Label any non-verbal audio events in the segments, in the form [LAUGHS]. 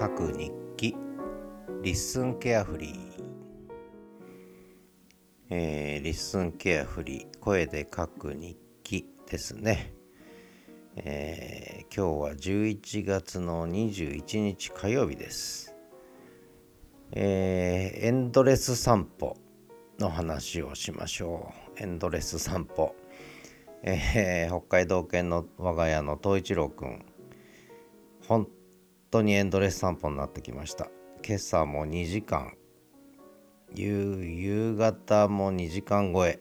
書く日記。リッスンケアフリー、えー、リッスンケアフリー。声で書く日記ですね、えー、今日は11月の21日火曜日です、えー、エンドレス散歩の話をしましょう。エンドレス散歩。えー、北海道犬の我が家の東一郎くん本当にエンドレス散歩になってきました。今朝も2時間。夕夕方も2時間超え。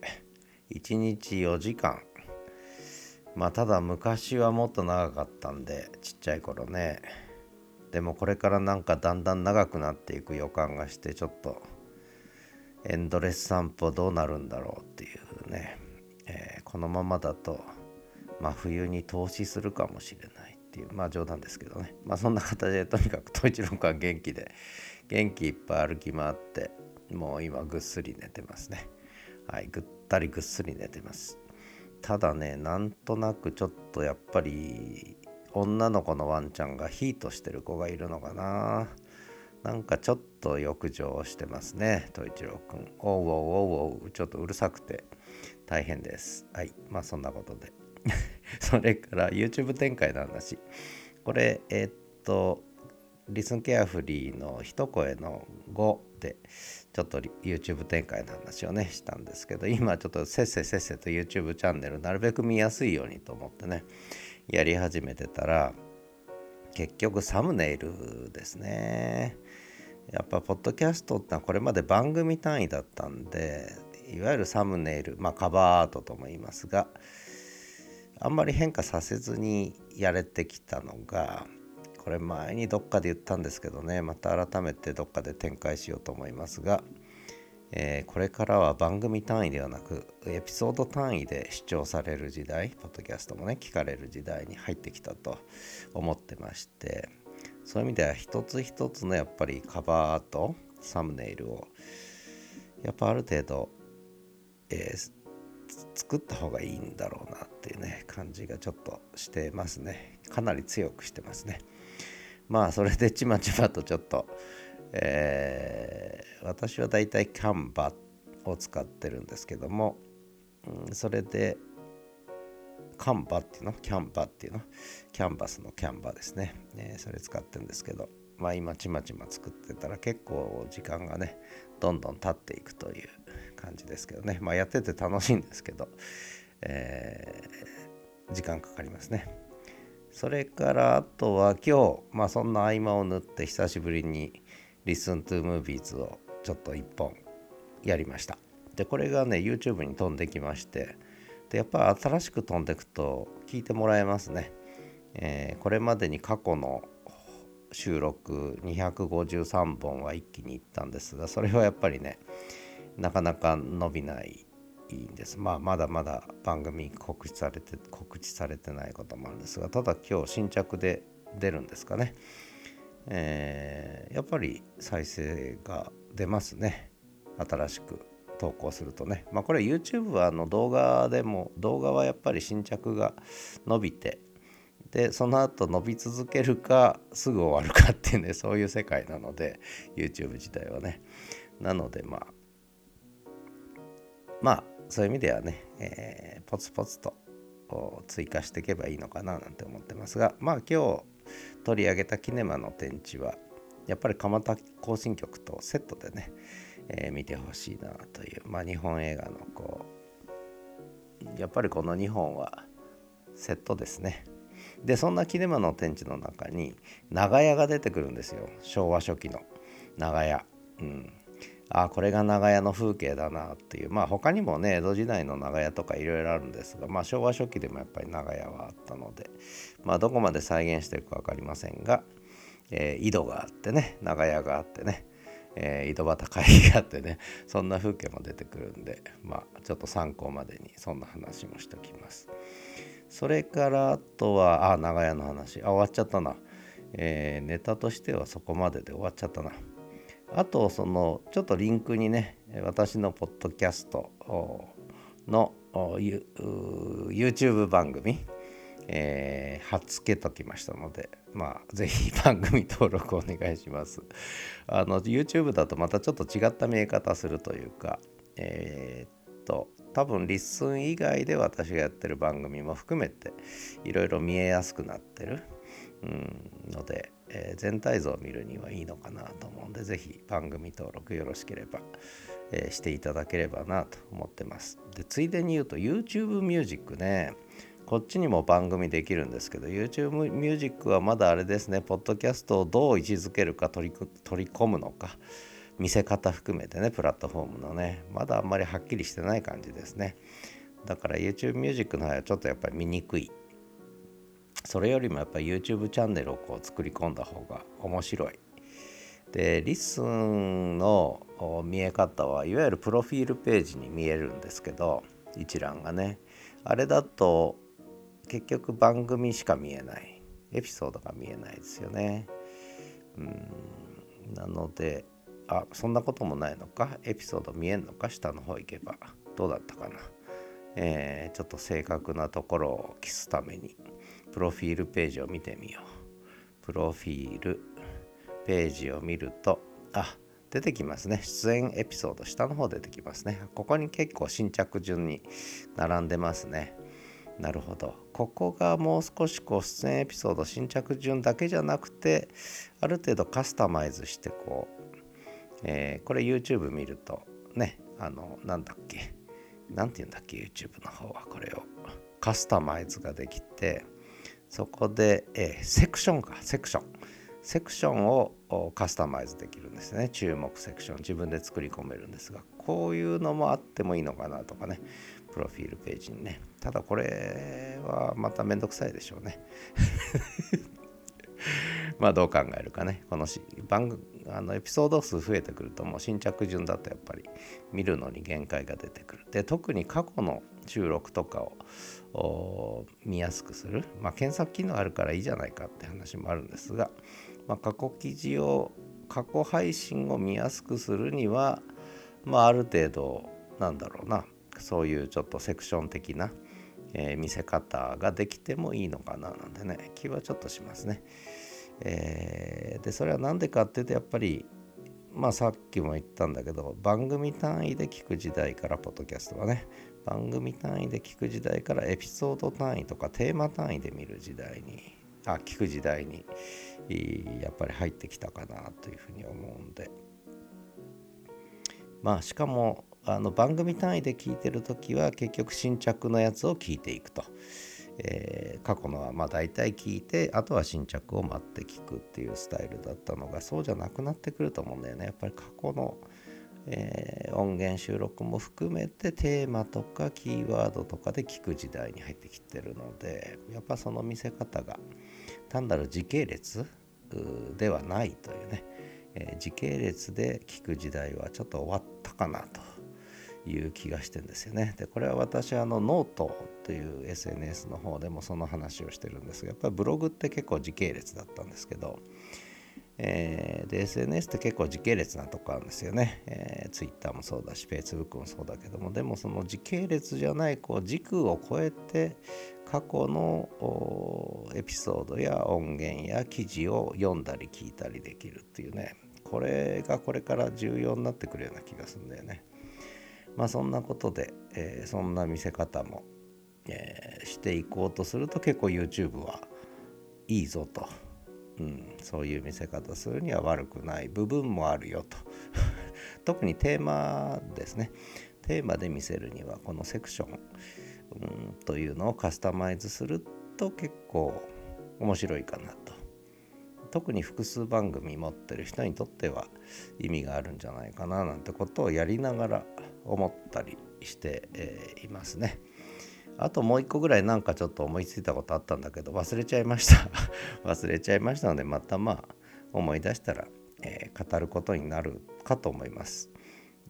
1日4時間。まあただ昔はもっと長かったんでちっちゃい頃ね。でもこれからなんかだんだん長くなっていく予感がしてちょっとエンドレス散歩どうなるんだろうっていうね。えー、このままだと真冬に投資するかもしれない。っていうまあ冗談ですけどねまあそんな形でとにかく統一郎君は元気で元気いっぱい歩き回ってもう今ぐっすり寝てますねはいぐったりぐっすり寝てますただねなんとなくちょっとやっぱり女の子のワンちゃんがヒートしてる子がいるのかななんかちょっと浴場してますね、統一郎くん。おうおうおうおう、ちょっとうるさくて大変です。はい。まあそんなことで。[LAUGHS] それから YouTube 展開の話。これ、え、っと、リスンケアフリーの一声の5でちょっと YouTube 展開の話をねしたんですけど今ちょっとせっせせっせと YouTube チャンネルなるべく見やすいようにと思ってねやり始めてたら結局サムネイルですねやっぱポッドキャストってのはこれまで番組単位だったんでいわゆるサムネイルまあカバーアートとも言いますがあんまり変化させずにやれてきたのがこれ前にどっかで言ったんですけどねまた改めてどっかで展開しようと思いますが、えー、これからは番組単位ではなくエピソード単位で視聴される時代ポッドキャストもね聞かれる時代に入ってきたと思ってましてそういう意味では一つ一つのやっぱりカバーアートサムネイルをやっぱある程度、えー、作った方がいいんだろうなっていうね感じがちょっとしてますね。かなり強くしてますね。まあそれでちまちまとちょっと、えー、私はだいたいキャンバを使ってるんですけども、うん、それでカンバっていうの？キャンバっていうの？キャンバスのキャンバですね、えー、それ使ってるんですけどまあ今ちまちま作ってたら結構時間がねどんどん経っていくという感じですけどね。まあやってて楽しいんですけど、えー、時間かかりますね。それからあとは今日まあそんな合間を縫って久しぶりに Listen to Movies をちょっと1本やりました。でこれがね YouTube に飛んできましてでやっぱ新しく飛んでくと聞いてもらえますね、えー、これまでに過去の収録253本は一気にいったんですがそれはやっぱりねなかなか伸びないんですまあまだまだ番組告知されて告知されてないこともあるんですがただ今日新着で出るんですかねえー、やっぱり再生が出ますね新しく投稿するとね。まあこれ YouTube はあの動画でも動画はやっぱり新着が伸びてでその後伸び続けるかすぐ終わるかっていうねそういう世界なので YouTube 自体はね。なのでまあまあそういう意味ではね、えー、ポツポツと追加していけばいいのかななんて思ってますがまあ今日取り上げたキネマの展示はやっぱり蒲田行進曲とセットでね、えー、見てほしいなという、まあ、日本映画のこうやっぱりこの2本はセットですね。でそんなキネマの展示の中に長屋が出てくるんですよ昭和初期の長屋。うん、あこれが長屋の風景だなっていう。まあ他にもね江戸時代の長屋とかいろいろあるんですがまあ昭和初期でもやっぱり長屋はあったのでまあどこまで再現していくか分かりませんが、えー、井戸があってね長屋があってねえー、井戸端会議があってねそんな風景も出てくるんでまあちょっと参考までにそんな話もしておきます。それからあとはあ長屋の話。あ終わっちゃったな、えー、ネタとしてはそこまでで終わっちゃったな。あとそのちょっとリンクにね私のポッドキャストの YouTube 番組えー、貼っつけときましたので、まあ、ぜひ番組登録お願いします。あの、YouTube だとまたちょっと違った見え方するというか、えー、っと、多分 LISTEN 以外で私がやってる番組も含めていろいろ見えやすくなってる、うん、ので、えー、全体像を見るにはいいのかなと思うんで是非番組登録よろしければ、えー、していただければなと思ってます。でついでに言うと YouTube ミュージックね。こっちにも番組できるんですけど YouTube ミュージックはまだあれですね。ポッドキャストをどう位置づけるか取り取り込むのか見せ方含めてねプラットフォームのね。まだあんまりはっきりしてない感じですね。だから YouTube ミュージックの方はちょっとやっぱり見にくい。それよりもやっぱり YouTube チャンネルをこう作り込んだ方が面白い。で LISTEN の見え方はいわゆるプロフィールページに見えるんですけど一覧がね。あれだと結局番組しか見えない。エピソードが見えないですよね。うん。なのであそんなこともないのか？エピソード見えんのか？下の方行けばどうだったかな？えー、ちょっと正確なところを期すために。プロフィールページを見てみよう。プロフィールページを見るとあ出てきますね。出演エピソード下の方出てきますね。ここに結構新着順に並んでますね。なるほど。ここがもう少しこう出演エピソード新着順だけじゃなくてある程度カスタマイズしてこう、えー、これ YouTube 見るとねあのなんだっけなんて言うんだっけ YouTube の方はこれを。カスタマイズができてそこで、えー、セクションかセクション。セクションをカスタマイズできるんですね。注目セクション自分で作り込めるんですがこういうのもあってもいいのかなとかね。プロフィールページにね。ただこれはまためんどくさいでしょうね。[LAUGHS] まあどう考えるかね。このし番あのエピソード数増えてくるともう新着順だとやっぱり見るのに限界が出てくる。で特に過去の収録とかを見やすくする、まあ、検索機能あるからいいじゃないかって話もあるんですが、まあ、過去記事を過去配信を見やすくするには、まあ、ある程度なんだろうなそういうちょっとセクション的な、えー、見せ方ができてもいいのかななんてね気はちょっとしますね。えー、でそれは何でかっていうとやっぱりまあさっきも言ったんだけど番組単位で聞く時代からポッドキャストはね番組単位で聞く時代からエピソード単位とかテーマ単位で見る時代にあ聞く時代にやっぱり入ってきたかなというふうに思うんでまあしかもあの番組単位で聞いてる時は結局新着のやつを聞いていくと。えー、過去のはまあ大体聞いてあとは新着を待って聞くっていうスタイルだったのがそうじゃなくなってくると思うんだよね。やっぱり過去の、えー、音源収録も含めてテーマとかキーワードとかで聞く時代に入ってきてるのでやっぱその見せ方が単なる時系列ではないというね、えー、時系列で聞く時代はちょっと終わったかなと。いう気がしてんですよね。でこれは私あのノートという SNS の方でもその話をしてるんですがやっぱりブログって結構時系列だったんですけど、えー、で SNS って結構時系列なとこあるんですよね、えー、Twitter もそうだし Facebook もそうだけどもでもその時系列じゃないこう時空を超えて過去のエピソードや音源や記事を読んだり聞いたりできるっていうねこれがこれから重要になってくるような気がするんだよね。まあそんなことで、えー、そんな見せ方も、えー、していこうとすると結構 YouTube はいいぞと、うん、そういう見せ方するには悪くない部分もあるよと。[LAUGHS] 特にテーマですね。テーマで見せるにはこのセクション、うん、というのをカスタマイズすると結構面白いかなと。特に複数番組持ってる人にとっては意味があるんじゃないかななんてことをやりながら思ったりして、えー、いますね。あともう一個ぐらいなんかちょっと思いついたことあったんだけど忘れちゃいました [LAUGHS] 忘れちゃいましたのでまたまあ思い出したら、えー、語ることになるかと思います。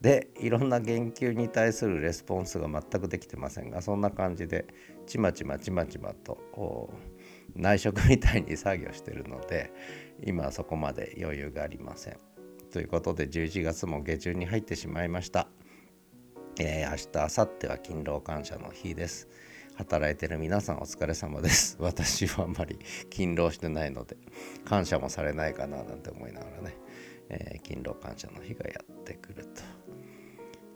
でいろんな言及に対するレスポンスが全くできてませんがそんな感じでちまちまちまちまと内職みたいに作業してるので今はそこまで余裕がありません。ということで11月も下旬に入ってしまいました。えー、明日明後日は勤労感謝の日です。働いてる皆さんお疲れ様です。[LAUGHS] 私はあんまり勤労してないので、感謝もされないかななんて思いながらね、えー、勤労感謝の日がやってくると。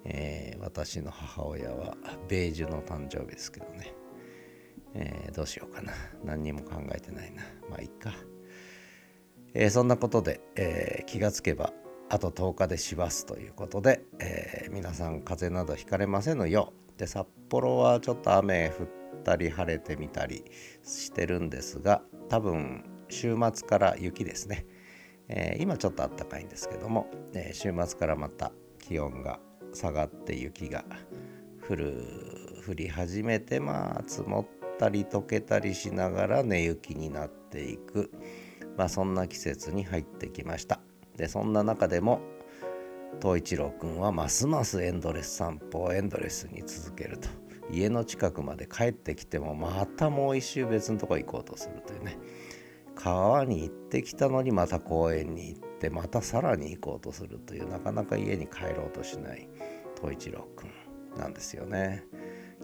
えー、私の母親はベージュの誕生日ですけどね、えー、どうしようかな。何にも考えてないな。まあいいか。えー、そんなことで、えー、気がつけばあと10日で師走ということで、えー、皆さん風邪などひかれませんのよで札幌はちょっと雨降ったり晴れてみたりしてるんですが多分週末から雪ですね、えー、今ちょっと暖かいんですけども、えー、週末からまた気温が下がって雪が降る降り始めてまあ積もったり溶けたりしながら寝雪になっていくまあそんな季節に入ってきました。でそんな中でも東一郎くんはますますエンドレス散歩をエンドレスに続けると。家の近くまで帰ってきてもまたもう一周別のとこ行こうとするというね。川に行ってきたのにまた公園に行ってまたさらに行こうとするというなかなか家に帰ろうとしない東一郎くんなんですよね。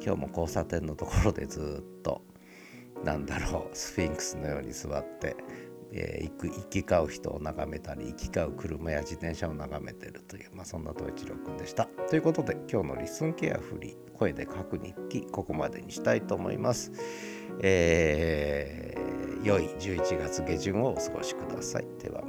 今日も交差点のところでずっとなんだろうスフィンクスのように座ってえー、行き交う人を眺めたり行き交う車や自転車を眺めてるという、まあ、そんな統一郎くんでした。ということで今日のリスンケアフリー声で書く日記ここまでにしたいと思います。えー、良い11月下旬をお過ごしください。では